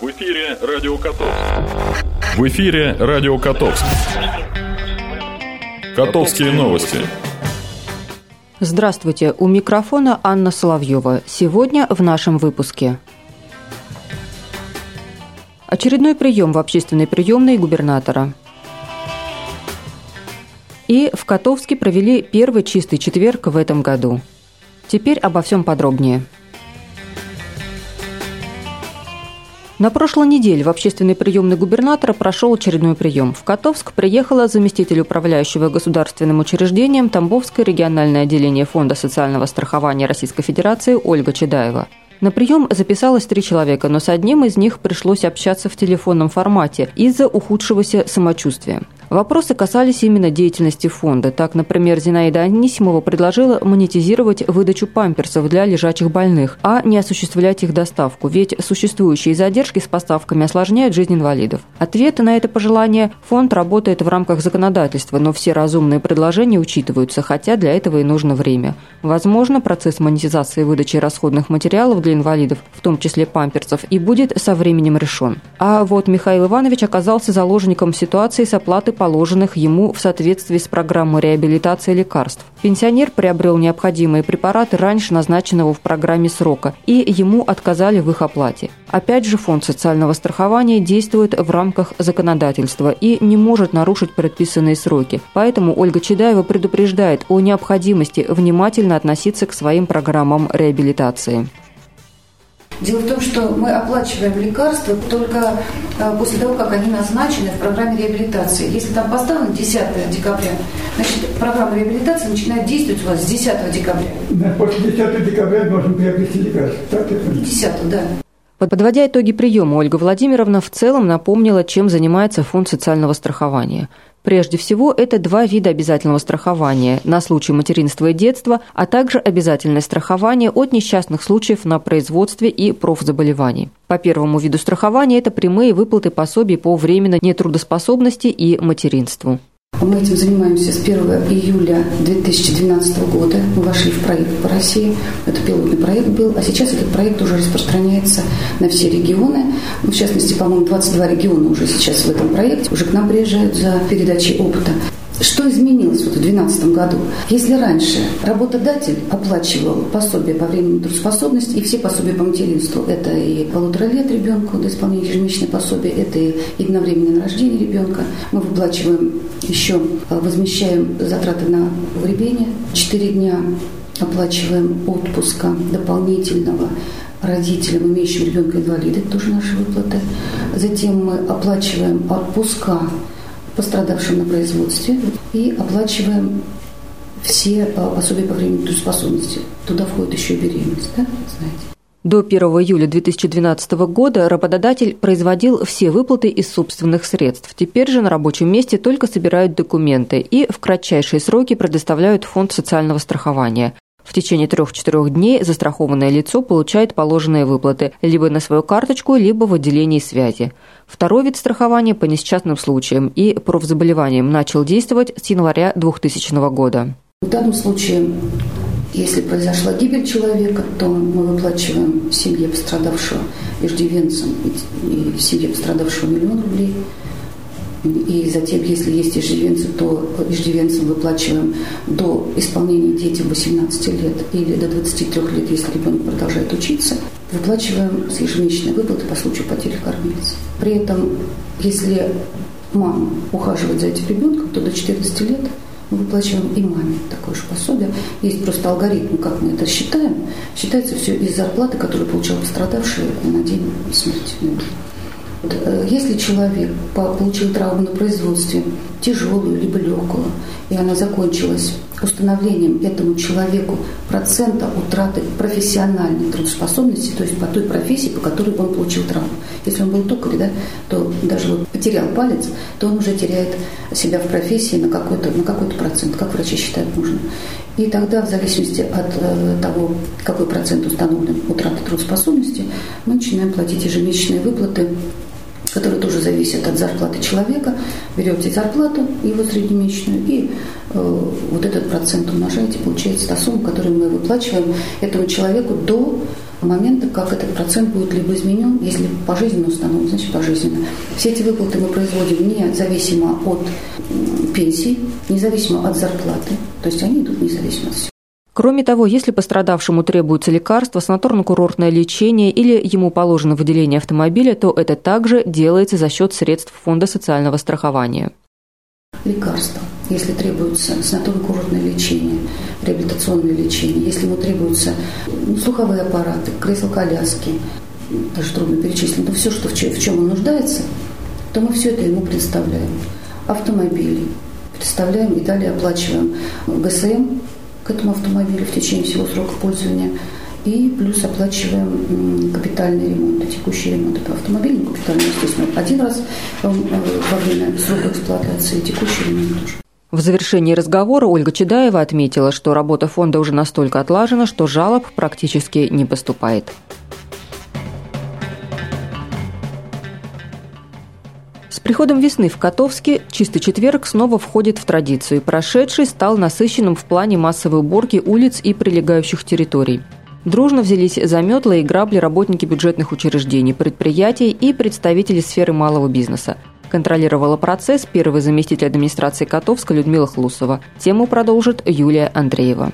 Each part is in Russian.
В эфире Радио Котовск. В эфире Радио Котовск. Котовские новости. Здравствуйте, у микрофона Анна Соловьева. Сегодня в нашем выпуске. Очередной прием в общественной приемной губернатора. И в Котовске провели первый чистый четверг в этом году. Теперь обо всем подробнее. На прошлой неделе в общественной приемной губернатора прошел очередной прием. В Котовск приехала заместитель управляющего государственным учреждением Тамбовское региональное отделение Фонда социального страхования Российской Федерации Ольга Чедаева. На прием записалось три человека, но с одним из них пришлось общаться в телефонном формате из-за ухудшегося самочувствия. Вопросы касались именно деятельности фонда. Так, например, Зинаида Анисимова предложила монетизировать выдачу памперсов для лежачих больных, а не осуществлять их доставку, ведь существующие задержки с поставками осложняют жизнь инвалидов. Ответ на это пожелание – фонд работает в рамках законодательства, но все разумные предложения учитываются, хотя для этого и нужно время. Возможно, процесс монетизации выдачи расходных материалов для инвалидов, в том числе памперсов, и будет со временем решен. А вот Михаил Иванович оказался заложником ситуации с оплатой положенных ему в соответствии с программой реабилитации лекарств. Пенсионер приобрел необходимые препараты раньше назначенного в программе срока, и ему отказали в их оплате. Опять же, фонд социального страхования действует в рамках законодательства и не может нарушить предписанные сроки. Поэтому Ольга Чедаева предупреждает о необходимости внимательно относиться к своим программам реабилитации. Дело в том, что мы оплачиваем лекарства только э, после того, как они назначены в программе реабилитации. Если там поставлено 10 декабря, значит, программа реабилитации начинает действовать у вас с 10 декабря. Да, после 10 декабря должен приобрести лекарство. Так это? 10, да. Подводя итоги приема, Ольга Владимировна в целом напомнила, чем занимается Фонд социального страхования – Прежде всего, это два вида обязательного страхования на случай материнства и детства, а также обязательное страхование от несчастных случаев на производстве и профзаболеваний. По первому виду страхования это прямые выплаты пособий по временной нетрудоспособности и материнству. Мы этим занимаемся с 1 июля 2012 года. Мы вошли в проект по России. Это пилотный проект был. А сейчас этот проект уже распространяется на все регионы. В частности, по-моему, 22 региона уже сейчас в этом проекте. Уже к нам приезжают за передачей опыта. Что изменилось вот в 2012 году? Если раньше работодатель оплачивал пособие по времени трудоспособности и все пособия по материнству, это и полутора лет ребенку до исполнения ежемесячной пособия, это и единовременное рождение ребенка. Мы выплачиваем еще, а, возмещаем затраты на погребение. Четыре дня оплачиваем отпуска дополнительного родителям, имеющим ребенка инвалида, это тоже наши выплаты. Затем мы оплачиваем отпуска пострадавшим на производстве и оплачиваем все э, пособия по времени трудоспособности. Туда входит еще и беременность, да, знаете. До 1 июля 2012 года работодатель производил все выплаты из собственных средств. Теперь же на рабочем месте только собирают документы и в кратчайшие сроки предоставляют фонд социального страхования. В течение трех-четырех дней застрахованное лицо получает положенные выплаты либо на свою карточку, либо в отделении связи. Второй вид страхования по несчастным случаям и профзаболеваниям начал действовать с января 2000 года. В данном случае, если произошла гибель человека, то мы выплачиваем семье пострадавшего иждивенцам и семье пострадавшего миллион рублей – и затем, если есть иждивенцы, то иждивенцам выплачиваем до исполнения детям 18 лет или до 23 лет, если ребенок продолжает учиться. Выплачиваем с ежемесячной выплаты по случаю потери кормильца. При этом, если мама ухаживает за этим ребенком, то до 14 лет мы выплачиваем и маме такое же пособие. Есть просто алгоритм, как мы это считаем. Считается все из зарплаты, которую получал пострадавший на день смерти. Э, если человек получил травму на производстве, тяжелую либо легкую, и она закончилась установлением этому человеку процента утраты профессиональной трудоспособности, то есть по той профессии, по которой он получил травму. Если он был токарь, да, то даже вот потерял палец, то он уже теряет себя в профессии на какой-то, на какой-то процент, как врачи считают нужно. И тогда, в зависимости от э, того, какой процент установлен утраты трудоспособности, мы начинаем платить ежемесячные выплаты которые тоже зависят от зарплаты человека. Берете зарплату, его среднемесячную, и э, вот этот процент умножаете, получается та сумма, которую мы выплачиваем этому человеку до момента, как этот процент будет либо изменен, если пожизненно установлен, значит пожизненно. Все эти выплаты мы производим независимо от пенсии, независимо от зарплаты, то есть они идут независимо от всего. Кроме того, если пострадавшему требуется лекарство, санаторно-курортное лечение или ему положено выделение автомобиля, то это также делается за счет средств Фонда социального страхования. Лекарства, если требуется санаторно-курортное лечение, реабилитационное лечение, если ему требуются ну, слуховые аппараты, кресло-коляски, даже трудно перечислить, но все, что в чем, он нуждается, то мы все это ему предоставляем. Автомобили предоставляем и далее оплачиваем ГСМ к этому автомобилю в течение всего срока пользования. И плюс оплачиваем капитальный ремонт, текущий ремонт этого автомобиля, ну, капитальный, естественно, один раз э, во время срока эксплуатации, текущий ремонт тоже. В завершении разговора Ольга Чедаева отметила, что работа фонда уже настолько отлажена, что жалоб практически не поступает. Приходом весны в Котовске чистый четверг снова входит в традицию. Прошедший стал насыщенным в плане массовой уборки улиц и прилегающих территорий. Дружно взялись за метла и грабли работники бюджетных учреждений, предприятий и представители сферы малого бизнеса. Контролировала процесс первый заместитель администрации Котовска Людмила Хлусова. Тему продолжит Юлия Андреева.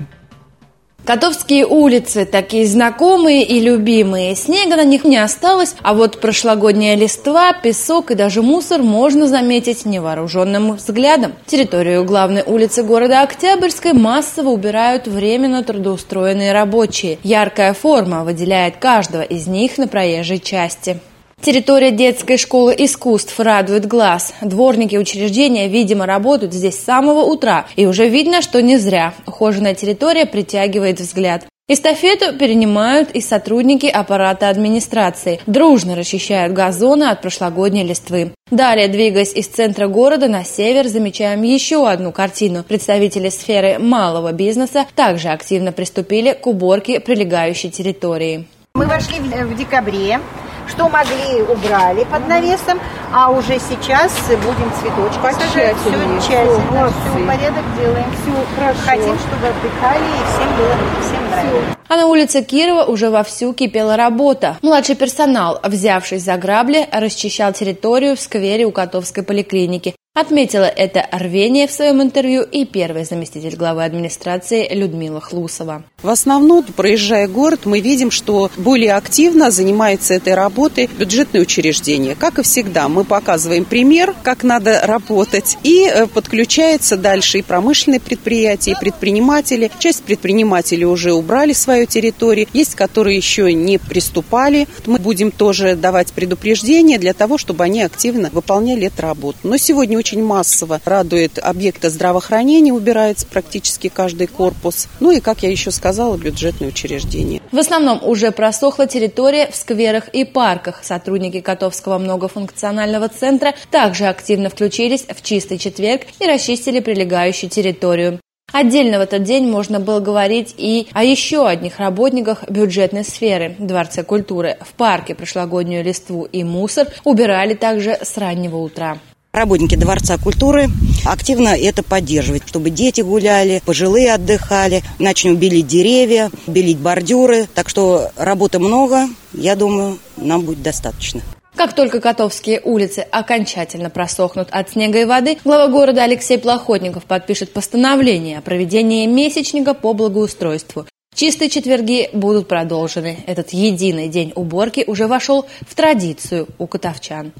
Котовские улицы, такие знакомые и любимые. Снега на них не осталось, а вот прошлогодняя листва, песок и даже мусор можно заметить невооруженным взглядом. Территорию главной улицы города Октябрьской массово убирают временно трудоустроенные рабочие. Яркая форма выделяет каждого из них на проезжей части. Территория детской школы искусств радует глаз. Дворники учреждения, видимо, работают здесь с самого утра. И уже видно, что не зря. Ухоженная территория притягивает взгляд. Эстафету перенимают и сотрудники аппарата администрации. Дружно расчищают газоны от прошлогодней листвы. Далее, двигаясь из центра города на север, замечаем еще одну картину. Представители сферы малого бизнеса также активно приступили к уборке прилегающей территории. Мы вошли в декабре. Что могли, убрали под навесом, а уже сейчас будем цветочки сажать. Все тщательно, все порядок делаем. Все хорошо. Хотим, чтобы отдыхали и всем было, всем нравилось. А на улице Кирова уже вовсю кипела работа. Младший персонал, взявшись за грабли, расчищал территорию в сквере у Котовской поликлиники. Отметила это рвение в своем интервью и первый заместитель главы администрации Людмила Хлусова. В основном, проезжая город, мы видим, что более активно занимаются этой работой бюджетные учреждения. Как и всегда, мы показываем пример, как надо работать, и э, подключается дальше и промышленные предприятия, и предприниматели. Часть предпринимателей уже убрали свою территорию, есть, которые еще не приступали. Мы будем тоже давать предупреждения для того, чтобы они активно выполняли эту работу. Но сегодня очень массово радует объекты здравоохранения, убирается практически каждый корпус. Ну и, как я еще сказала, бюджетные учреждения. В основном уже просохла территория в скверах и парках. Сотрудники Котовского многофункционального центра также активно включились в чистый четверг и расчистили прилегающую территорию. Отдельно в этот день можно было говорить и о еще одних работниках бюджетной сферы – Дворце культуры. В парке прошлогоднюю листву и мусор убирали также с раннего утра. Работники Дворца культуры активно это поддерживают, чтобы дети гуляли, пожилые отдыхали, начнем белить деревья, белить бордюры. Так что работы много, я думаю, нам будет достаточно. Как только Котовские улицы окончательно просохнут от снега и воды, глава города Алексей Плохотников подпишет постановление о проведении месячника по благоустройству. Чистые четверги будут продолжены. Этот единый день уборки уже вошел в традицию у котовчан.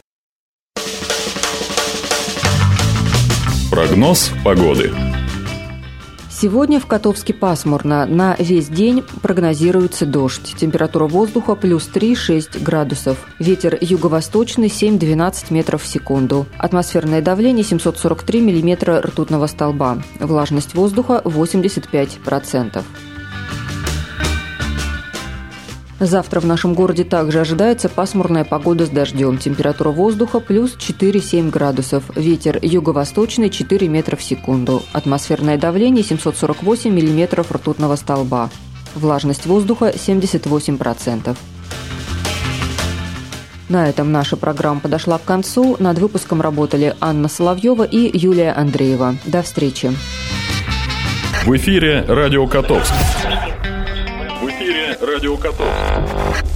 Прогноз погоды. Сегодня в Котовске пасмурно. На весь день прогнозируется дождь. Температура воздуха плюс 3-6 градусов. Ветер юго-восточный 7-12 метров в секунду. Атмосферное давление 743 миллиметра ртутного столба. Влажность воздуха 85%. Завтра в нашем городе также ожидается пасмурная погода с дождем. Температура воздуха плюс 4-7 градусов. Ветер юго-восточный 4 метра в секунду. Атмосферное давление 748 миллиметров ртутного столба. Влажность воздуха 78%. На этом наша программа подошла к концу. Над выпуском работали Анна Соловьева и Юлия Андреева. До встречи. В эфире «Радио Котовск» Радио Котовск.